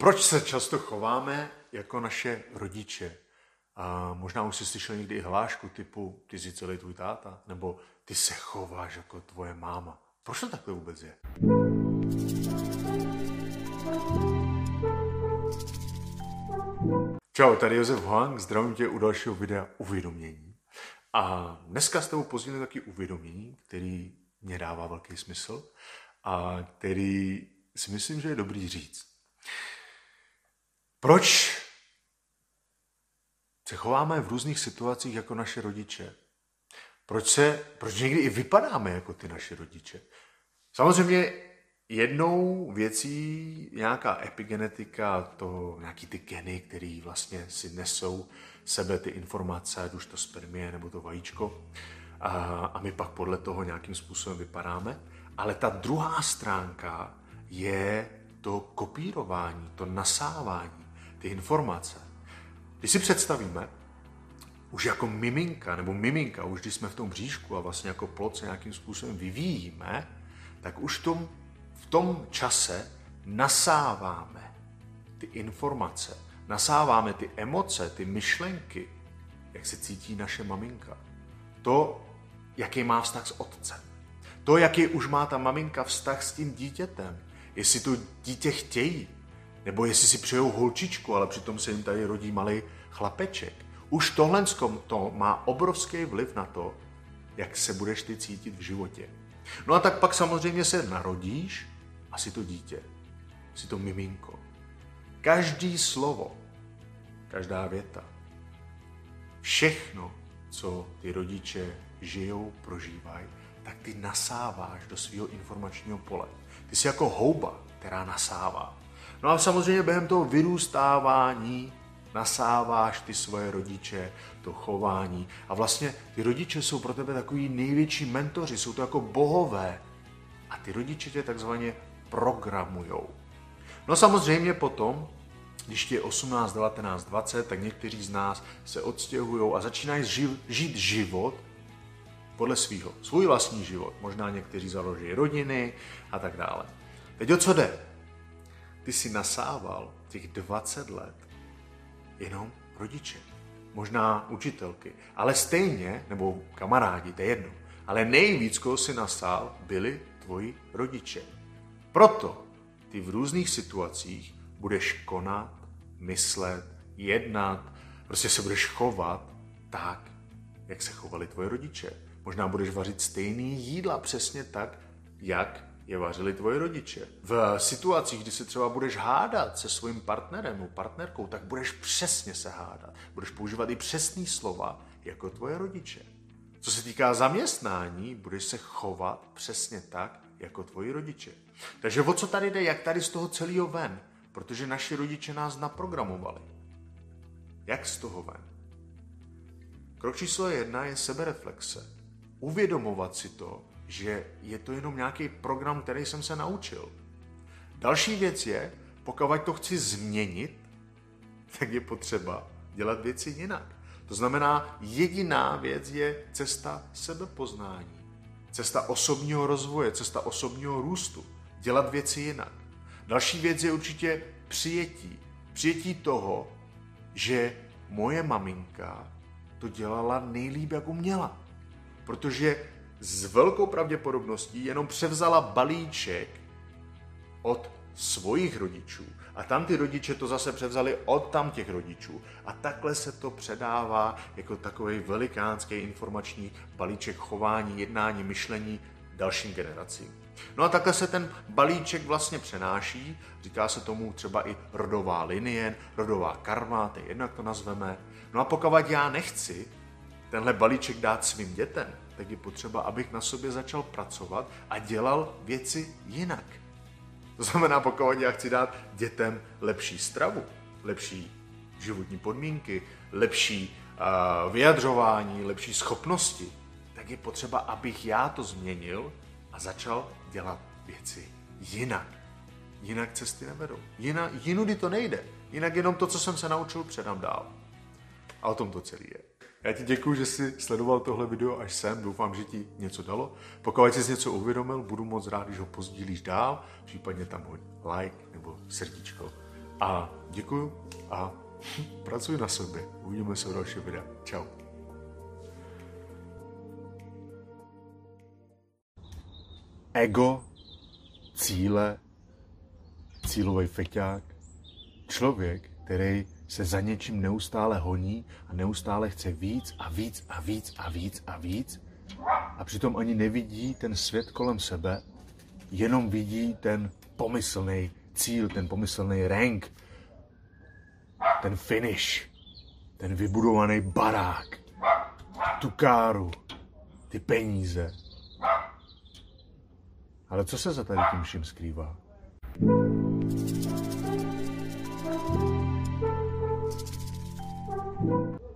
Proč se často chováme jako naše rodiče? A možná už jsi slyšel někdy i hlášku typu ty jsi celý tvůj táta, nebo ty se chováš jako tvoje máma. Proč to takhle vůbec je? Čau, tady Josef Huang, zdravím tě u dalšího videa uvědomění. A dneska s tebou pozdílím taky uvědomění, který mě dává velký smysl a který si myslím, že je dobrý říct. Proč se chováme v různých situacích jako naše rodiče? Proč, se, proč někdy i vypadáme jako ty naše rodiče? Samozřejmě jednou věcí nějaká epigenetika, to nějaký ty geny, které vlastně si nesou sebe ty informace, ať už to spermie nebo to vajíčko, a, a my pak podle toho nějakým způsobem vypadáme. Ale ta druhá stránka je to kopírování, to nasávání, ty informace. Když si představíme, už jako miminka, nebo miminka, už když jsme v tom bříšku a vlastně jako plod se nějakým způsobem vyvíjíme, tak už tom, v tom čase nasáváme ty informace, nasáváme ty emoce, ty myšlenky, jak se cítí naše maminka. To, jaký má vztah s otcem. To, jaký už má ta maminka vztah s tím dítětem. Jestli to dítě chtějí, nebo jestli si přejou holčičku, ale přitom se jim tady rodí malý chlapeček. Už tohle to má obrovský vliv na to, jak se budeš ty cítit v životě. No a tak pak samozřejmě se narodíš a si to dítě, si to miminko. Každý slovo, každá věta, všechno, co ty rodiče žijou, prožívají, tak ty nasáváš do svého informačního pole. Ty jsi jako houba, která nasává. No a samozřejmě během toho vyrůstávání nasáváš ty svoje rodiče, to chování. A vlastně ty rodiče jsou pro tebe takový největší mentoři, jsou to jako bohové. A ty rodiče tě takzvaně programujou. No samozřejmě potom, když ti je 18, 19, 20, tak někteří z nás se odstěhují a začínají žít život podle svého, svůj vlastní život. Možná někteří založí rodiny a tak dále. Teď o co jde? Ty si nasával těch 20 let jenom rodiče, možná učitelky, ale stejně, nebo kamarádi, to je jedno, ale nejvíc, koho si nasál, byli tvoji rodiče. Proto ty v různých situacích budeš konat, myslet, jednat, prostě se budeš chovat tak, jak se chovali tvoje rodiče. Možná budeš vařit stejný jídla přesně tak, jak je vařili tvoji rodiče. V situacích, kdy se třeba budeš hádat se svým partnerem nebo partnerkou, tak budeš přesně se hádat. Budeš používat i přesný slova jako tvoje rodiče. Co se týká zaměstnání, budeš se chovat přesně tak, jako tvoji rodiče. Takže o co tady jde, jak tady z toho celého ven? Protože naši rodiče nás naprogramovali. Jak z toho ven? Krok číslo jedna je sebereflexe. Uvědomovat si to, že je to jenom nějaký program, který jsem se naučil. Další věc je, pokud to chci změnit, tak je potřeba dělat věci jinak. To znamená, jediná věc je cesta sebepoznání, cesta osobního rozvoje, cesta osobního růstu, dělat věci jinak. Další věc je určitě přijetí. Přijetí toho, že moje maminka to dělala nejlíp, jak uměla. Protože s velkou pravděpodobností jenom převzala balíček od svojich rodičů. A tam ty rodiče to zase převzali od tam těch rodičů. A takhle se to předává jako takový velikánský informační balíček chování, jednání, myšlení dalším generacím. No a takhle se ten balíček vlastně přenáší, říká se tomu třeba i rodová linie, rodová karma, to je jedno, jak to nazveme. No a pokud já nechci tenhle balíček dát svým dětem, tak je potřeba, abych na sobě začal pracovat a dělal věci jinak. To znamená, pokud já chci dát dětem lepší stravu, lepší životní podmínky, lepší uh, vyjadřování, lepší schopnosti, tak je potřeba, abych já to změnil a začal dělat věci jinak. Jinak cesty nevedou. Jinak, jinudy to nejde. Jinak jenom to, co jsem se naučil, předám dál. A o tom to celé je. Já ti děkuji, že jsi sledoval tohle video až sem. Doufám, že ti něco dalo. Pokud jsi něco uvědomil, budu moc rád, když ho pozdílíš dál. Případně tam hoď like nebo srdíčko. A děkuju a pracuji na sobě. Uvidíme se v dalším videu. Čau. Ego, cíle, cílový feťák, člověk, který se za něčím neustále honí a neustále chce víc a víc a víc a víc a víc a přitom ani nevidí ten svět kolem sebe, jenom vidí ten pomyslný cíl, ten pomyslný rank, ten finish, ten vybudovaný barák, tu káru, ty peníze. Ale co se za tady tím vším skrývá?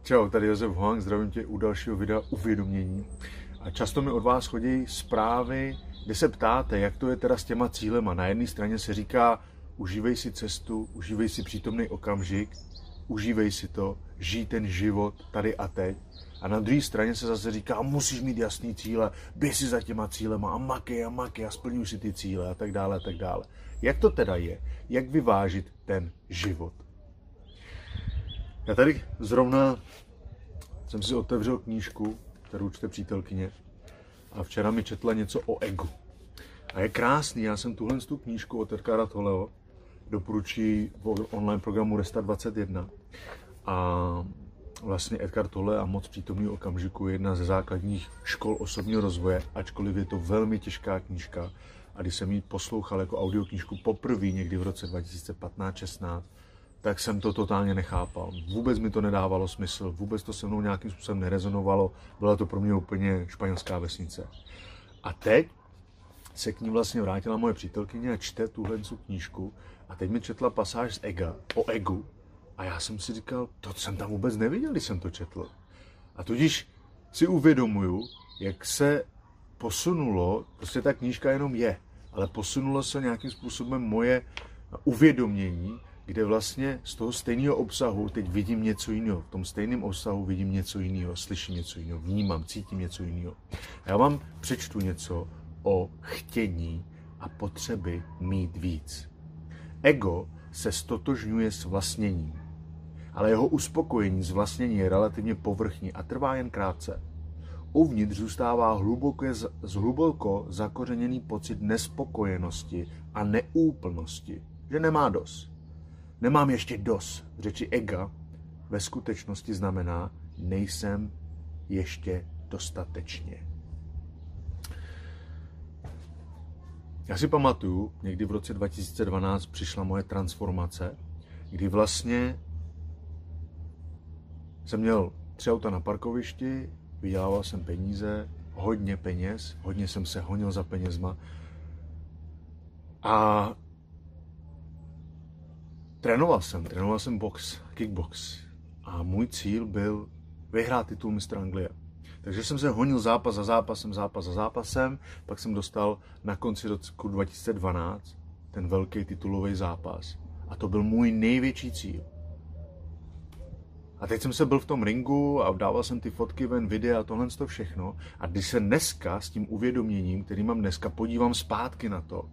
Čau, tady Josef Hoang, zdravím tě u dalšího videa uvědomění. A často mi od vás chodí zprávy, kde se ptáte, jak to je teda s těma cílema. Na jedné straně se říká, užívej si cestu, užívej si přítomný okamžik, užívej si to, žij ten život tady a teď. A na druhé straně se zase říká, musíš mít jasný cíle, běž si za těma cílema a makej a makej a splňuj si ty cíle a tak dále a tak dále. Jak to teda je? Jak vyvážit ten život? Já tady zrovna jsem si otevřel knížku, kterou čte přítelkyně a včera mi četla něco o egu. A je krásný, já jsem tuhle tu knížku od Edkara Toleho doporučí v online programu Resta 21. A vlastně Edgar Tolle a moc přítomný okamžiku je jedna ze základních škol osobního rozvoje, ačkoliv je to velmi těžká knížka. A když jsem ji poslouchal jako audioknížku poprvé někdy v roce 2015-16, tak jsem to totálně nechápal. Vůbec mi to nedávalo smysl, vůbec to se mnou nějakým způsobem nerezonovalo, byla to pro mě úplně španělská vesnice. A teď se k ní vlastně vrátila moje přítelkyně a čte tuhle knížku a teď mi četla pasáž z Ega, o egu a já jsem si říkal, to jsem tam vůbec neviděl, když jsem to četl. A tudíž si uvědomuju, jak se posunulo, prostě ta knížka jenom je, ale posunulo se nějakým způsobem moje uvědomění, kde vlastně z toho stejného obsahu teď vidím něco jiného. V tom stejném obsahu vidím něco jiného, slyším něco jiného, vnímám, cítím něco jiného. Já vám přečtu něco o chtění a potřeby mít víc. Ego se stotožňuje s vlastněním, ale jeho uspokojení z vlastnění je relativně povrchní a trvá jen krátce. Uvnitř zůstává hluboko, hluboko zakořeněný pocit nespokojenosti a neúplnosti, že nemá dost. Nemám ještě dost. V řeči ega ve skutečnosti znamená nejsem ještě dostatečně. Já si pamatuju, někdy v roce 2012 přišla moje transformace, kdy vlastně jsem měl tři auta na parkovišti, vydělával jsem peníze, hodně peněz, hodně jsem se honil za penězma a trénoval jsem, trénoval jsem box, kickbox a můj cíl byl vyhrát titul mistra Anglie. Takže jsem se honil zápas za zápasem, zápas za zápasem, pak jsem dostal na konci roku 2012 ten velký titulový zápas. A to byl můj největší cíl. A teď jsem se byl v tom ringu a dával jsem ty fotky ven, videa a tohle to všechno. A když se dneska s tím uvědoměním, který mám dneska, podívám zpátky na to,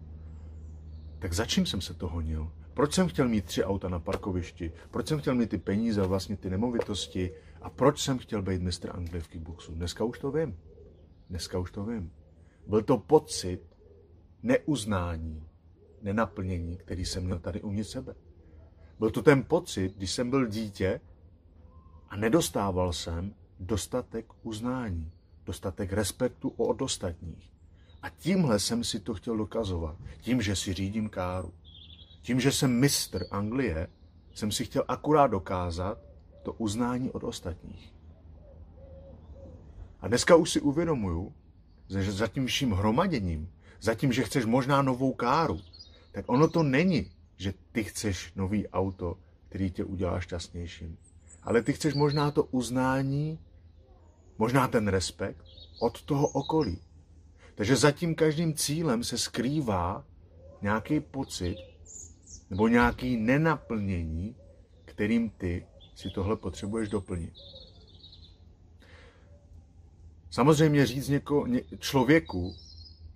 tak za čím jsem se to honil? Proč jsem chtěl mít tři auta na parkovišti? Proč jsem chtěl mít ty peníze, vlastně ty nemovitosti? A proč jsem chtěl být mistr Anglie v kickboxu? Dneska už to vím. Dneska už to vím. Byl to pocit neuznání, nenaplnění, který jsem měl tady uvnitř sebe. Byl to ten pocit, když jsem byl dítě a nedostával jsem dostatek uznání, dostatek respektu od ostatních. A tímhle jsem si to chtěl dokazovat. Tím, že si řídím káru. Tím, že jsem mistr Anglie, jsem si chtěl akurát dokázat to uznání od ostatních. A dneska už si uvědomuju, že za tím vším hromaděním, za tím, že chceš možná novou káru, tak ono to není, že ty chceš nový auto, který tě udělá šťastnějším. Ale ty chceš možná to uznání, možná ten respekt od toho okolí. Takže za tím každým cílem se skrývá nějaký pocit nebo nějaký nenaplnění, kterým ty si tohle potřebuješ doplnit. Samozřejmě říct něko, ně, člověku,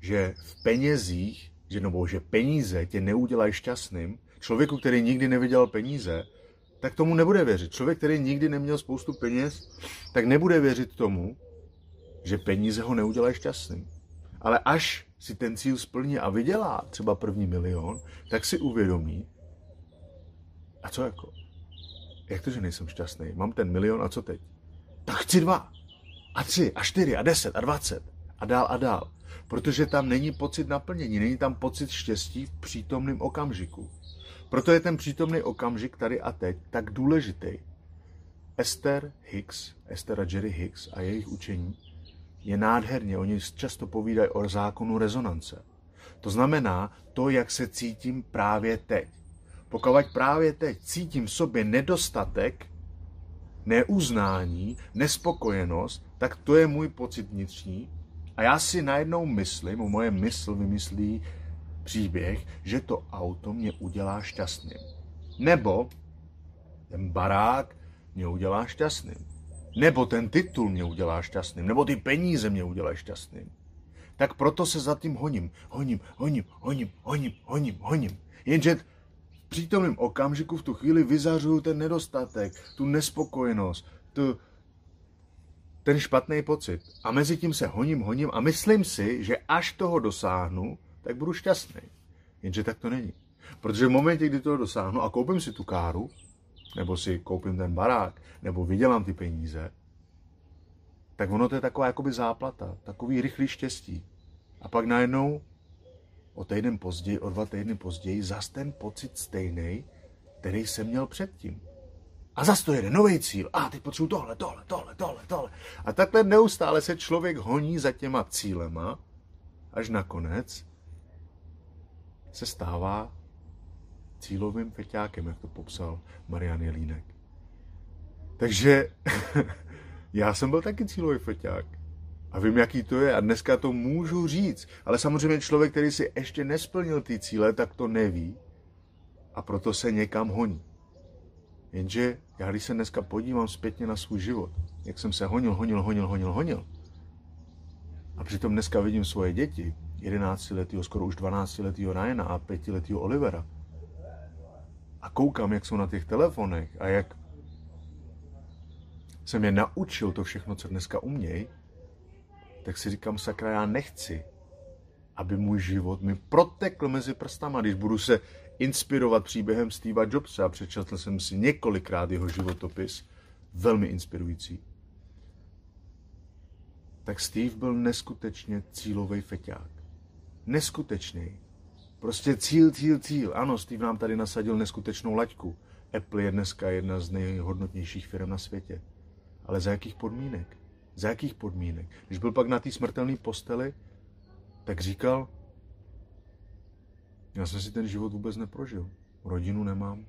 že v penězích, že, nebo že peníze tě neudělají šťastným, Člověku, který nikdy neviděl peníze, tak tomu nebude věřit. Člověk, který nikdy neměl spoustu peněz, tak nebude věřit tomu, že peníze ho neudělají šťastným. Ale až si ten cíl splní a vydělá třeba první milion, tak si uvědomí, a co jako? Jak to, že nejsem šťastný? Mám ten milion a co teď? Tak chci dva. A tři, a čtyři, a deset, a dvacet. A dál a dál. Protože tam není pocit naplnění, není tam pocit štěstí v přítomném okamžiku. Proto je ten přítomný okamžik tady a teď tak důležitý. Esther Hicks, Esther a Jerry Hicks a jejich učení je nádherně. Oni často povídají o zákonu rezonance. To znamená to, jak se cítím právě teď. Pokud právě teď cítím v sobě nedostatek, neuznání, nespokojenost, tak to je můj pocit vnitřní. A já si najednou myslím, moje mysl vymyslí příběh, že to auto mě udělá šťastným. Nebo ten barák mě udělá šťastným. Nebo ten titul mě udělá šťastným. Nebo ty peníze mě udělají šťastným. Tak proto se za tím honím, honím, honím, honím, honím, honím, honím. Jenže v přítomném okamžiku v tu chvíli vyzařuju ten nedostatek, tu nespokojenost, tu, ten špatný pocit. A mezi tím se honím, honím a myslím si, že až toho dosáhnu, tak budu šťastný. Jenže tak to není. Protože v momentě, kdy toho dosáhnu a koupím si tu káru, nebo si koupím ten barák, nebo vydělám ty peníze, tak ono to je taková jakoby záplata, takový rychlý štěstí. A pak najednou o týden později, o dva týdny později, zas ten pocit stejný, který jsem měl předtím. A zase to jede nový cíl. A teď potřebuji tohle, tohle, tohle, tohle, tohle. A takhle neustále se člověk honí za těma cílema, až nakonec se stává cílovým feťákem, jak to popsal Marian Jelínek. Takže já jsem byl taky cílový feťák. A vím, jaký to je a dneska to můžu říct. Ale samozřejmě člověk, který si ještě nesplnil ty cíle, tak to neví a proto se někam honí. Jenže já když se dneska podívám zpětně na svůj život, jak jsem se honil, honil, honil, honil, honil, a přitom dneska vidím svoje děti, 11 letého, skoro už 12 letého Ryana a 5 letého Olivera, a koukám, jak jsou na těch telefonech a jak jsem je naučil to všechno, co dneska umějí, tak si říkám, sakra, já nechci, aby můj život mi protekl mezi prstama, když budu se inspirovat příběhem Steva Jobse a přečetl jsem si několikrát jeho životopis, velmi inspirující. Tak Steve byl neskutečně cílový feťák. Neskutečný. Prostě cíl, cíl, cíl. Ano, Steve nám tady nasadil neskutečnou laťku. Apple je dneska jedna z nejhodnotnějších firm na světě. Ale za jakých podmínek? Za jakých podmínek? Když byl pak na té smrtelné posteli, tak říkal, já jsem si ten život vůbec neprožil. Rodinu nemám.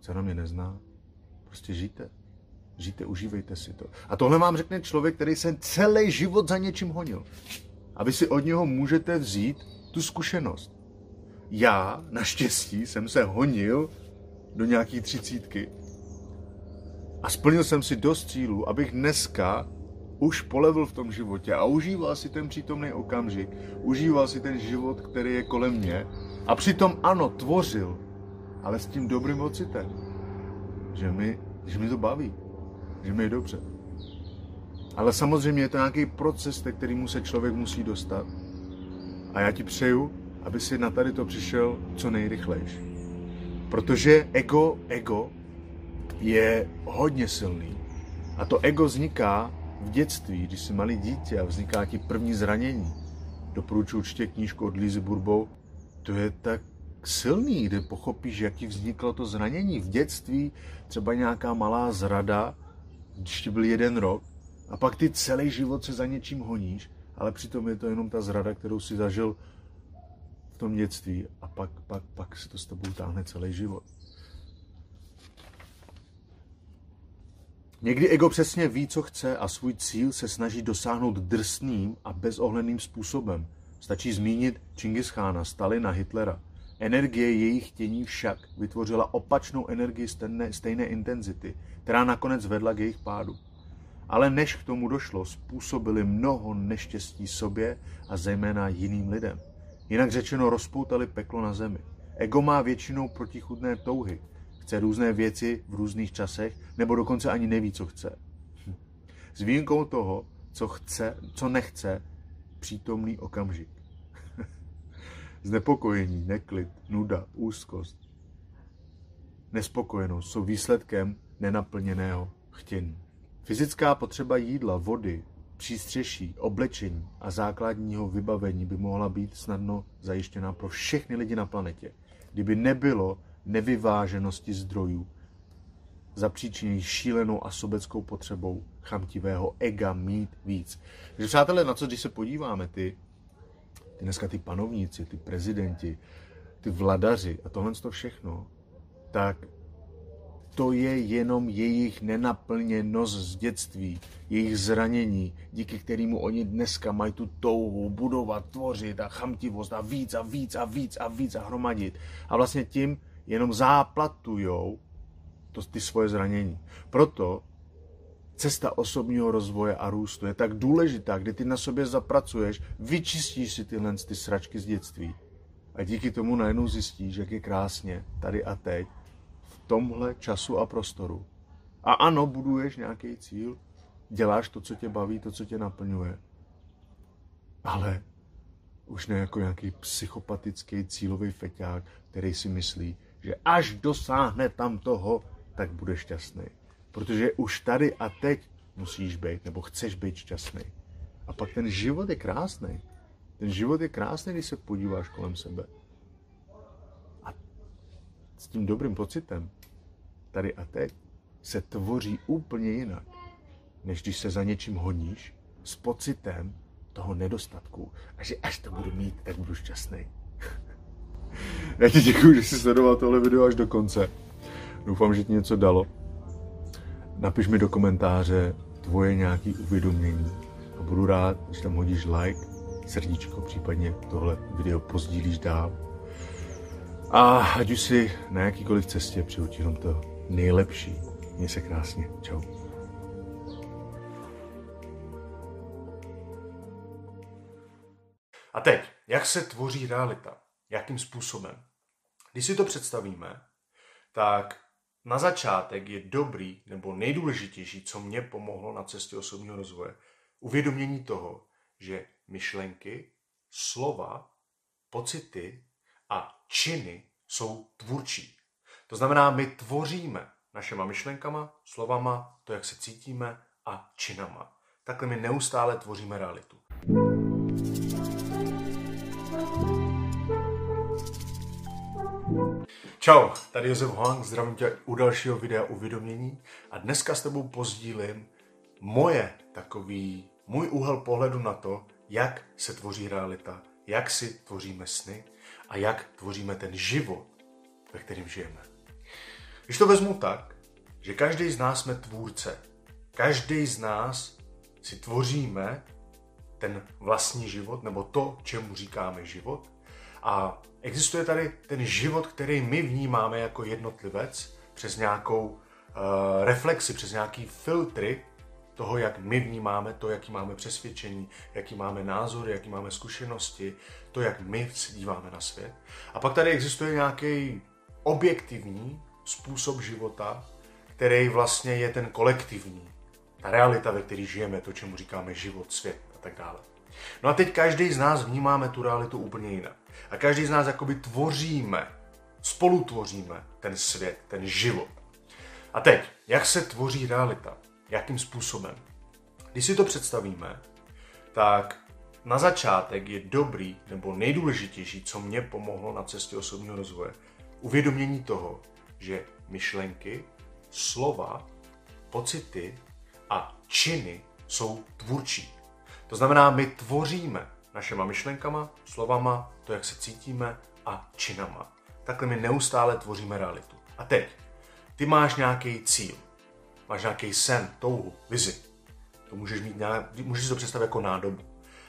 Dcera mě nezná. Prostě žijte. Žijte, užívejte si to. A tohle vám řekne člověk, který se celý život za něčím honil. A vy si od něho můžete vzít tu zkušenost. Já, naštěstí, jsem se honil do nějaký třicítky a splnil jsem si dost cílů, abych dneska už polevil v tom životě a užíval si ten přítomný okamžik, užíval si ten život, který je kolem mě a přitom ano, tvořil, ale s tím dobrým pocitem, že mi, že mi to baví, že mi je dobře. Ale samozřejmě je to nějaký proces, kterýmu se člověk musí dostat. A já ti přeju, aby si na tady to přišel co nejrychlejš. Protože ego, ego je hodně silný. A to ego vzniká v dětství, když jsi malý dítě a vzniká ti první zranění. Doporučuji určitě knížku od Lizy Burbou. To je tak silný, kde pochopíš, jak ti vzniklo to zranění v dětství, třeba nějaká malá zrada, když ti byl jeden rok, a pak ty celý život se za něčím honíš, ale přitom je to jenom ta zrada, kterou si zažil v tom dětství a pak, pak, pak se to s tebou táhne celý život. Někdy ego přesně ví, co chce a svůj cíl se snaží dosáhnout drsným a bezohledným způsobem. Stačí zmínit Čingischána, Stalina, Hitlera. Energie jejich chtění však vytvořila opačnou energii stejné, stejné intenzity, která nakonec vedla k jejich pádu. Ale než k tomu došlo, způsobili mnoho neštěstí sobě a zejména jiným lidem. Jinak řečeno, rozpoutali peklo na zemi. Ego má většinou protichudné touhy. Chce různé věci v různých časech, nebo dokonce ani neví, co chce. S výjimkou toho, co chce, co nechce, přítomný okamžik. Znepokojení, neklid, nuda, úzkost, nespokojenost jsou výsledkem nenaplněného chtění. Fyzická potřeba jídla, vody, přístřeší, oblečení a základního vybavení by mohla být snadno zajištěna pro všechny lidi na planetě, kdyby nebylo nevyváženosti zdrojů zapříčiněný šílenou a sobeckou potřebou chamtivého ega mít víc. Takže přátelé, na co když se podíváme, ty, ty dneska ty panovníci, ty prezidenti, ty vladaři a tohle to všechno, tak to je jenom jejich nenaplněnost z dětství, jejich zranění, díky kterému oni dneska mají tu touhu budovat, tvořit a chamtivost a víc a víc a víc a víc a hromadit. A vlastně tím jenom záplatujou to, ty svoje zranění. Proto cesta osobního rozvoje a růstu je tak důležitá, kdy ty na sobě zapracuješ, vyčistíš si tyhle ty sračky z dětství a díky tomu najednou zjistíš, jak je krásně tady a teď tomhle času a prostoru. A ano, buduješ nějaký cíl, děláš to, co tě baví, to, co tě naplňuje. Ale už ne jako nějaký psychopatický cílový feťák, který si myslí, že až dosáhne tam toho, tak bude šťastný. Protože už tady a teď musíš být, nebo chceš být šťastný. A pak ten život je krásný. Ten život je krásný, když se podíváš kolem sebe. S tím dobrým pocitem tady a teď se tvoří úplně jinak, než když se za něčím honíš s pocitem toho nedostatku a že až to budu mít, tak budu šťastný. Já ti děkuji, že jsi sledoval tohle video až do konce. Doufám, že ti něco dalo. Napiš mi do komentáře tvoje nějaké uvědomění a budu rád, když tam hodíš like, srdíčko, případně tohle video pozdílíš dál. A ať už si na jakýkoliv cestě přeju ti to nejlepší. Měj se krásně. Čau. A teď, jak se tvoří realita? Jakým způsobem? Když si to představíme, tak na začátek je dobrý nebo nejdůležitější, co mě pomohlo na cestě osobního rozvoje, uvědomění toho, že myšlenky, slova, pocity a činy jsou tvůrčí. To znamená, my tvoříme našima myšlenkama, slovama, to, jak se cítíme a činama. Takhle my neustále tvoříme realitu. Čau, tady Josef Hoang, zdravím tě u dalšího videa uvědomění a dneska s tebou pozdílím moje takový, můj úhel pohledu na to, jak se tvoří realita, jak si tvoříme sny a jak tvoříme ten život, ve kterém žijeme. Když to vezmu tak, že každý z nás jsme tvůrce, každý z nás si tvoříme ten vlastní život, nebo to, čemu říkáme život. A existuje tady ten život, který my vnímáme jako jednotlivec přes nějakou uh, reflexi, přes nějaký filtry toho, jak my vnímáme to, jaký máme přesvědčení, jaký máme názory, jaký máme zkušenosti, to, jak my se díváme na svět. A pak tady existuje nějaký objektivní způsob života, který vlastně je ten kolektivní. Ta realita, ve které žijeme, to, čemu říkáme život, svět a tak dále. No a teď každý z nás vnímáme tu realitu úplně jinak. A každý z nás jakoby tvoříme, spolu tvoříme ten svět, ten život. A teď, jak se tvoří realita? Jakým způsobem? Když si to představíme, tak na začátek je dobrý nebo nejdůležitější, co mě pomohlo na cestě osobního rozvoje, uvědomění toho, že myšlenky, slova, pocity a činy jsou tvůrčí. To znamená, my tvoříme našima myšlenkama, slovama, to, jak se cítíme a činama. Takhle my neustále tvoříme realitu. A teď, ty máš nějaký cíl, máš nějaký sen, touhu, vizi. To můžeš mít nějak, můžeš si to představit jako nádobu.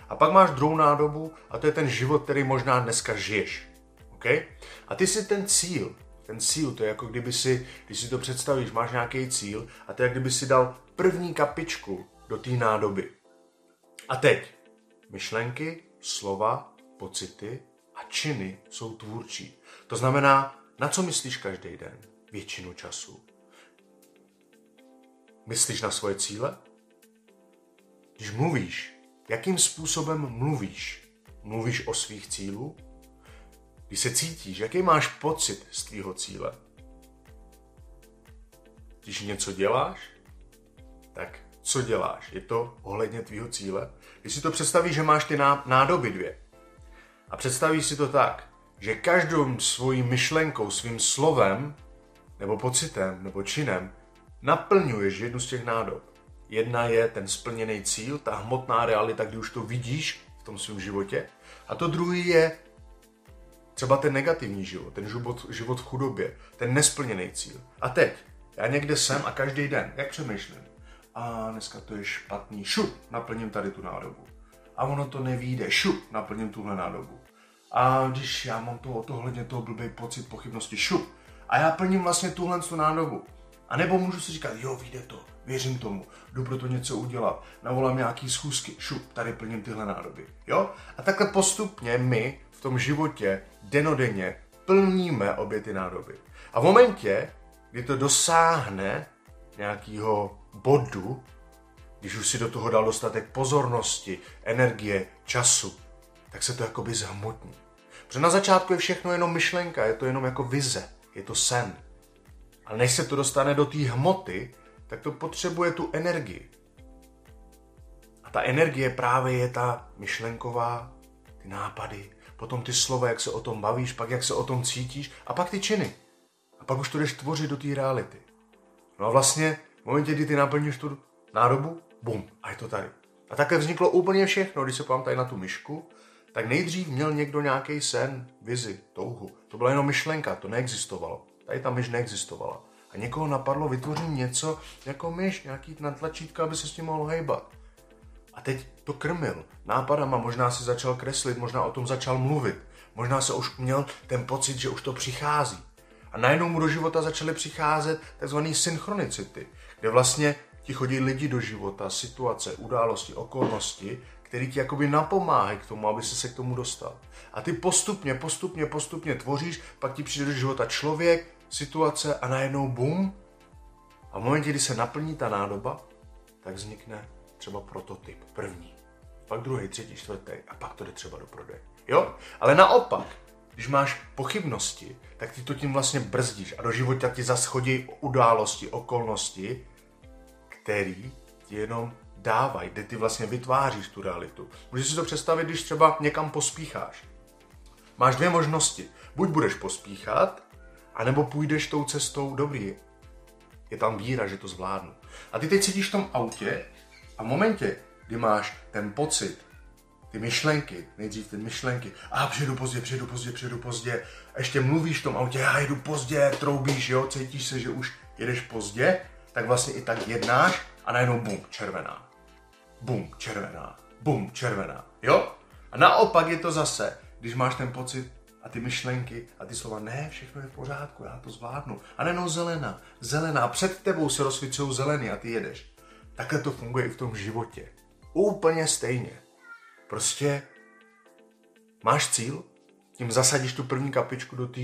A pak máš druhou nádobu a to je ten život, který možná dneska žiješ. Okay? A ty si ten cíl, ten cíl, to je jako kdyby si, když si to představíš, máš nějaký cíl a to je jak kdyby si dal první kapičku do té nádoby. A teď myšlenky, slova, pocity a činy jsou tvůrčí. To znamená, na co myslíš každý den? Většinu času. Myslíš na svoje cíle? Když mluvíš, jakým způsobem mluvíš? Mluvíš o svých cílů? Když se cítíš, jaký máš pocit z tvýho cíle? Když něco děláš, tak co děláš? Je to ohledně tvýho cíle? Když si to představíš, že máš ty nádoby dvě a představíš si to tak, že každou svojí myšlenkou, svým slovem, nebo pocitem, nebo činem naplňuješ jednu z těch nádob. Jedna je ten splněný cíl, ta hmotná realita, kdy už to vidíš v tom svém životě. A to druhý je třeba ten negativní život, ten život, život v chudobě, ten nesplněný cíl. A teď, já někde jsem a každý den, jak přemýšlím? A dneska to je špatný, šup, naplním tady tu nádobu. A ono to nevíde, šup, naplním tuhle nádobu. A když já mám to, tohle toho blbý pocit pochybnosti, šup. A já plním vlastně tuhle tu nádobu. A nebo můžu si říkat, jo, vyjde to, věřím tomu, jdu pro to něco udělat, navolám nějaký schůzky, šup, tady plním tyhle nádoby. Jo? A takhle postupně my v tom životě denodenně plníme obě ty nádoby. A v momentě, kdy to dosáhne nějakého bodu, když už si do toho dal dostatek pozornosti, energie, času, tak se to jakoby zhmotní. Protože na začátku je všechno jenom myšlenka, je to jenom jako vize, je to sen. Ale než se to dostane do té hmoty, tak to potřebuje tu energii. A ta energie právě je ta myšlenková, ty nápady, potom ty slova, jak se o tom bavíš, pak jak se o tom cítíš a pak ty činy. A pak už to jdeš tvořit do té reality. No a vlastně v momentě, kdy ty naplníš tu nádobu, bum, a je to tady. A takhle vzniklo úplně všechno, když se pám tady na tu myšku, tak nejdřív měl někdo nějaký sen, vizi, touhu. To byla jenom myšlenka, to neexistovalo. Tady ta myš neexistovala. A někoho napadlo vytvořit něco jako myš, nějaký natlačítka, aby se s tím mohl hejbat. A teď to krmil nápadama, možná si začal kreslit, možná o tom začal mluvit, možná se už měl ten pocit, že už to přichází. A najednou mu do života začaly přicházet tzv. synchronicity, kde vlastně ti chodí lidi do života, situace, události, okolnosti, který ti jakoby napomáhají k tomu, aby se se k tomu dostal. A ty postupně, postupně, postupně tvoříš, pak ti přijde do života člověk, situace a najednou bum. A v momentě, kdy se naplní ta nádoba, tak vznikne třeba prototyp, první, pak druhý, třetí, čtvrtý a pak to jde třeba do prodeje. Jo? Ale naopak, když máš pochybnosti, tak ty to tím vlastně brzdíš a do života ti zase chodí události, okolnosti, který ti jenom dávají, kde ty vlastně vytváříš tu realitu. Můžeš si to představit, když třeba někam pospícháš. Máš dvě možnosti. Buď budeš pospíchat, anebo půjdeš tou cestou dobrý. Je tam víra, že to zvládnu. A ty teď sedíš v tom autě a v momentě, kdy máš ten pocit, ty myšlenky, nejdřív ty myšlenky, a přijedu pozdě, přijedu pozdě, přijedu pozdě, a ještě mluvíš v tom autě, já jedu pozdě, troubíš, jo, cítíš se, že už jedeš pozdě, tak vlastně i tak jednáš a najednou bum, červená. Bum, červená. Bum, červená. Jo? A naopak je to zase, když máš ten pocit a ty myšlenky a ty slova, ne, všechno je v pořádku, já to zvládnu. A nejenom zelená, zelená, před tebou se rozsvícují zelený a ty jedeš. Takhle to funguje i v tom životě. Úplně stejně. Prostě máš cíl, tím zasadíš tu první kapičku do té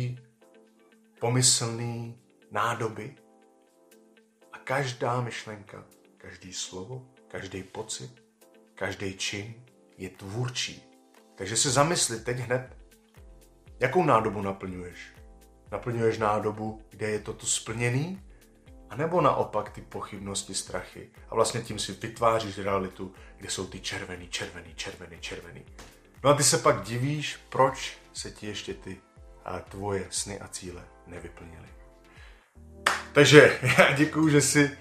pomyslné nádoby a každá myšlenka, každý slovo, každý pocit, každý čin je tvůrčí. Takže se zamysli teď hned, jakou nádobu naplňuješ. Naplňuješ nádobu, kde je toto splněný, a nebo naopak ty pochybnosti, strachy. A vlastně tím si vytváříš realitu, kde jsou ty červený, červený, červený, červený. No a ty se pak divíš, proč se ti ještě ty a tvoje sny a cíle nevyplnily. Takže já děkuju, že jsi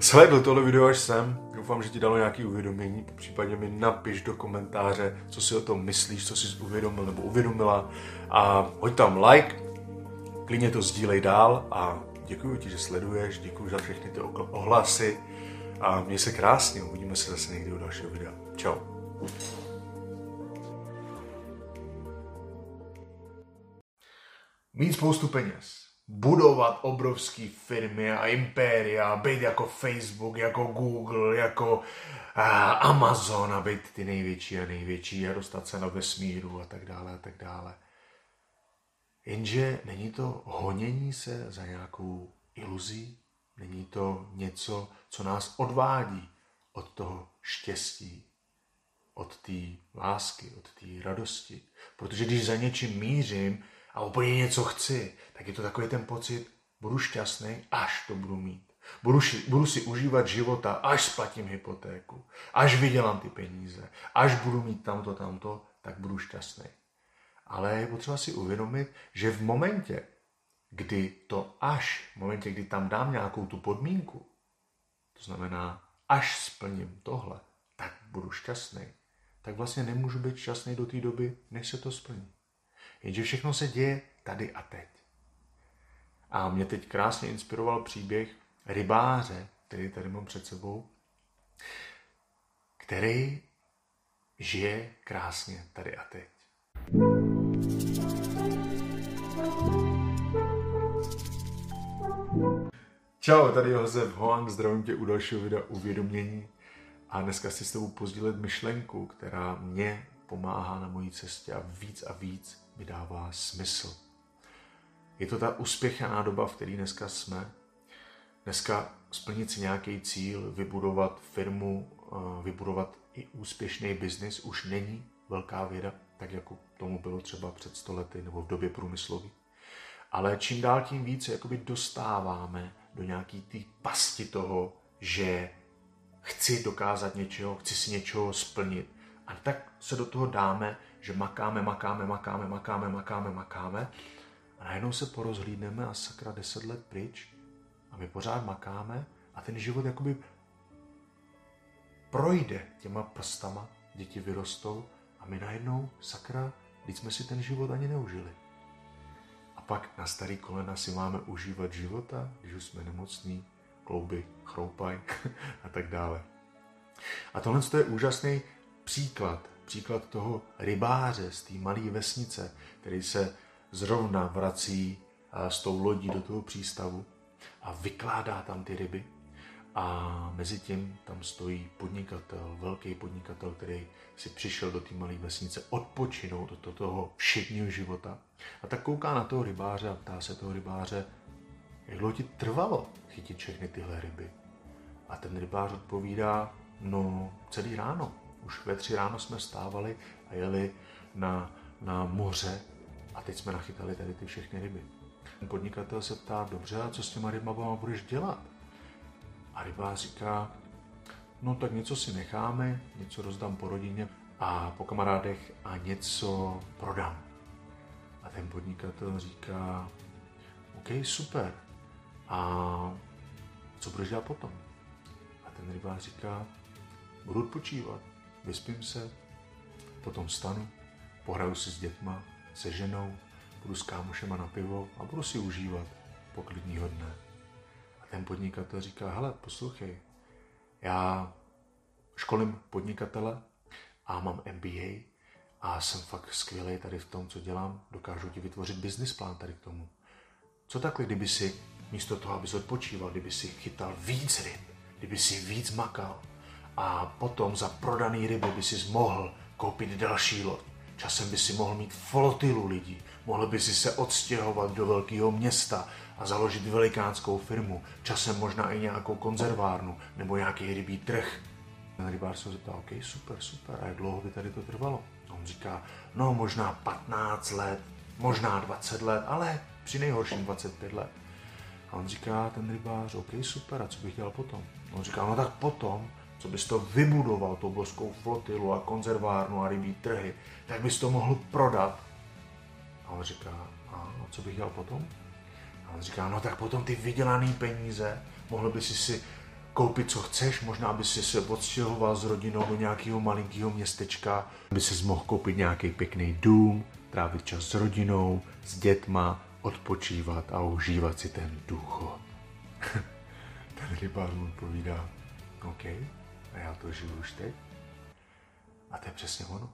sledl tohle video až sem. Doufám, že ti dalo nějaké uvědomění. Případně mi napiš do komentáře, co si o tom myslíš, co jsi uvědomil nebo uvědomila. A hoď tam like, klidně to sdílej dál a děkuji ti, že sleduješ, děkuji za všechny ty ohlasy a měj se krásně, uvidíme se zase někdy u dalšího videa. Čau. Mít spoustu peněz, budovat obrovské firmy a impéria, být jako Facebook, jako Google, jako Amazon a být ty největší a největší a dostat se na vesmíru a tak dále a tak dále. Jenže není to honění se za nějakou iluzí, není to něco, co nás odvádí od toho štěstí, od té lásky, od té radosti. Protože když za něčím mířím a úplně něco chci, tak je to takový ten pocit, budu šťastný, až to budu mít. Budu, budu si užívat života, až splatím hypotéku, až vydělám ty peníze, až budu mít tamto, tamto, tak budu šťastný. Ale je potřeba si uvědomit, že v momentě, kdy to až, v momentě, kdy tam dám nějakou tu podmínku, to znamená, až splním tohle, tak budu šťastný, tak vlastně nemůžu být šťastný do té doby, než se to splní. Jenže všechno se děje tady a teď. A mě teď krásně inspiroval příběh rybáře, který tady mám před sebou, který žije krásně tady a teď. Čau, tady Josef Hoang, zdravím tě u dalšího videa uvědomění a dneska si s tebou pozdílet myšlenku, která mě pomáhá na mojí cestě a víc a víc mi dává smysl. Je to ta uspěchaná doba, v které dneska jsme. Dneska splnit si nějaký cíl, vybudovat firmu, eh, vybudovat i úspěšný biznis už není velká věda, tak jako tomu bylo třeba před stolety nebo v době průmyslové. Ale čím dál tím více jakoby dostáváme do nějaký té pasti toho, že chci dokázat něčeho, chci si něčeho splnit. A tak se do toho dáme, že makáme, makáme, makáme, makáme, makáme, makáme. A najednou se porozhlídneme a sakra deset let pryč a my pořád makáme a ten život jakoby projde těma prstama, děti vyrostou a my najednou, sakra, když jsme si ten život ani neužili. A pak na starý kolena si máme užívat života, když už jsme nemocní, klouby chroupají a tak dále. A tohle je úžasný příklad, příklad toho rybáře z té malé vesnice, který se zrovna vrací s tou lodí do toho přístavu a vykládá tam ty ryby. A mezi tím tam stojí podnikatel, velký podnikatel, který si přišel do té malé vesnice odpočinout do toho všedního života. A tak kouká na toho rybáře a ptá se toho rybáře, jak dlouho ti trvalo chytit všechny tyhle ryby? A ten rybář odpovídá, no celý ráno. Už ve tři ráno jsme stávali a jeli na, na moře a teď jsme nachytali tady ty všechny ryby. Podnikatel se ptá, dobře, a co s těma rybama budeš dělat? A rybář říká, no tak něco si necháme, něco rozdám po rodině a po kamarádech a něco prodám. A ten podnikatel říká, OK, super, a co budeš dělat potom? A ten rybář říká, budu odpočívat, vyspím se, potom stanu, pohraju si s dětma, se ženou, budu s kámošema na pivo a budu si užívat poklidního dne. A ten podnikatel říká, hele, poslouchej, já školím podnikatele a mám MBA a jsem fakt skvělý tady v tom, co dělám, dokážu ti vytvořit business plán tady k tomu. Co takhle, kdyby si místo toho, abys odpočíval, kdyby si chytal víc ryb, kdyby si víc makal a potom za prodaný ryby by si mohl koupit další loď. Časem by si mohl mít flotilu lidí, mohl by si se odstěhovat do velkého města a založit velikánskou firmu, časem možná i nějakou konzervárnu nebo nějaký rybí trh. Ten rybář se zeptal, OK, super, super, a jak dlouho by tady to trvalo? On říká, no možná 15 let, možná 20 let, ale při nejhorším 25 let. A on říká, ten rybář, OK, super, a co bych dělal potom? On říká, no tak potom, co bys to vybudoval, tou boskou flotilu a konzervárnu a rybí trhy, tak bys to mohl prodat. A on říká, a co bych dělal potom? A on říká, no tak potom ty vydělané peníze, mohl by si si koupit, co chceš, možná by si se odstěhoval s rodinou do nějakého malinkého městečka, by si mohl koupit nějaký pěkný dům, trávit čas s rodinou, s dětma, odpočívat a užívat si ten důchod. ten rybář mu povídá, OK, a já to žiju už teď. A to je přesně ono.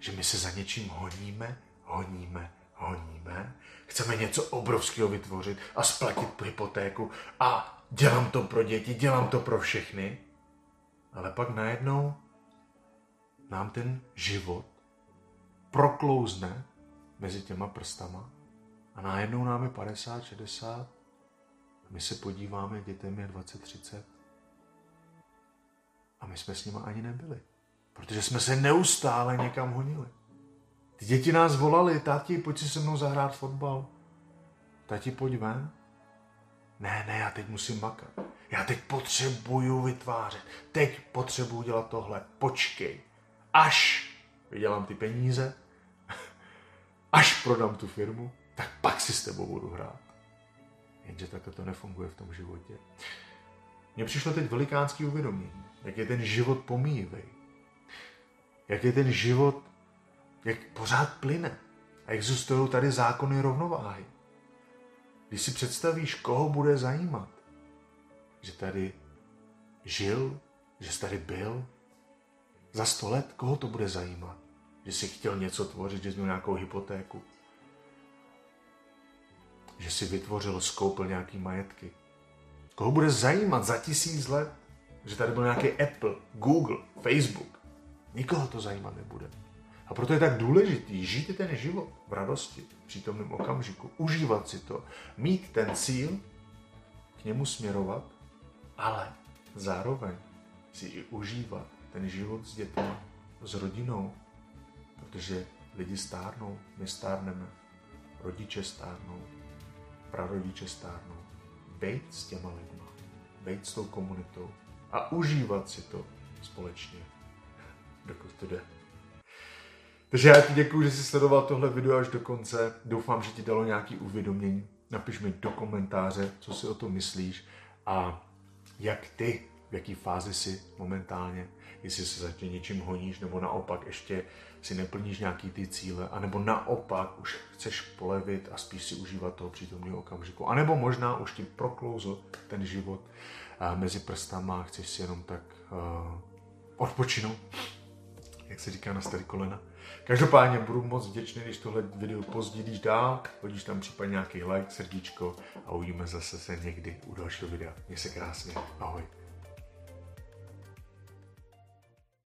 Že my se za něčím honíme, honíme, honíme, chceme něco obrovského vytvořit a splatit hypotéku a dělám to pro děti, dělám to pro všechny, ale pak najednou nám ten život proklouzne mezi těma prstama A najednou nám je 50, 60. A my se podíváme, dětem je 20, 30. A my jsme s nimi ani nebyli. Protože jsme se neustále někam honili. Ty děti nás volali, tati, pojď si se mnou zahrát fotbal. Tati, pojď ven. Ne, ne, já teď musím makat. Já teď potřebuju vytvářet. Teď potřebuju dělat tohle. Počkej. Až vydělám ty peníze, až prodám tu firmu, tak pak si s tebou budu hrát. Jenže takhle to nefunguje v tom životě. Mně přišlo teď velikánský uvědomění, jak je ten život pomíjivý. Jak je ten život, jak pořád plyne. A existují tady zákony rovnováhy. Když si představíš, koho bude zajímat, že tady žil, že jsi tady byl, za sto let, koho to bude zajímat? Že jsi chtěl něco tvořit, že jsi měl nějakou hypotéku, že si vytvořil, skoupil nějaký majetky. Koho bude zajímat za tisíc let, že tady byl nějaký Apple, Google, Facebook? Nikoho to zajímat nebude. A proto je tak důležitý žít ten život v radosti, v přítomném okamžiku, užívat si to, mít ten cíl, k němu směrovat, ale zároveň si i užívat ten život s dětmi, s rodinou, protože lidi stárnou, my stárneme, rodiče stárnou, prarodiče stárnou. Bejt s těma lidma, bejt s tou komunitou a užívat si to společně, dokud to jde. Takže já ti děkuji, že jsi sledoval tohle video až do konce. Doufám, že ti dalo nějaký uvědomění. Napiš mi do komentáře, co si o tom myslíš a jak ty, v jaký fázi jsi momentálně, jestli se zatím něčím honíš, nebo naopak ještě si neplníš nějaký ty cíle, anebo naopak už chceš polevit a spíš si užívat toho přítomného okamžiku. A nebo možná už ti proklouzl ten život mezi prstama a chceš si jenom tak uh, odpočinout, jak se říká na starý kolena. Každopádně budu moc vděčný, když tohle video pozdílíš dál, hodíš tam případně nějaký like, srdíčko a uvidíme zase se někdy u dalšího videa. Měj se krásně. Ahoj.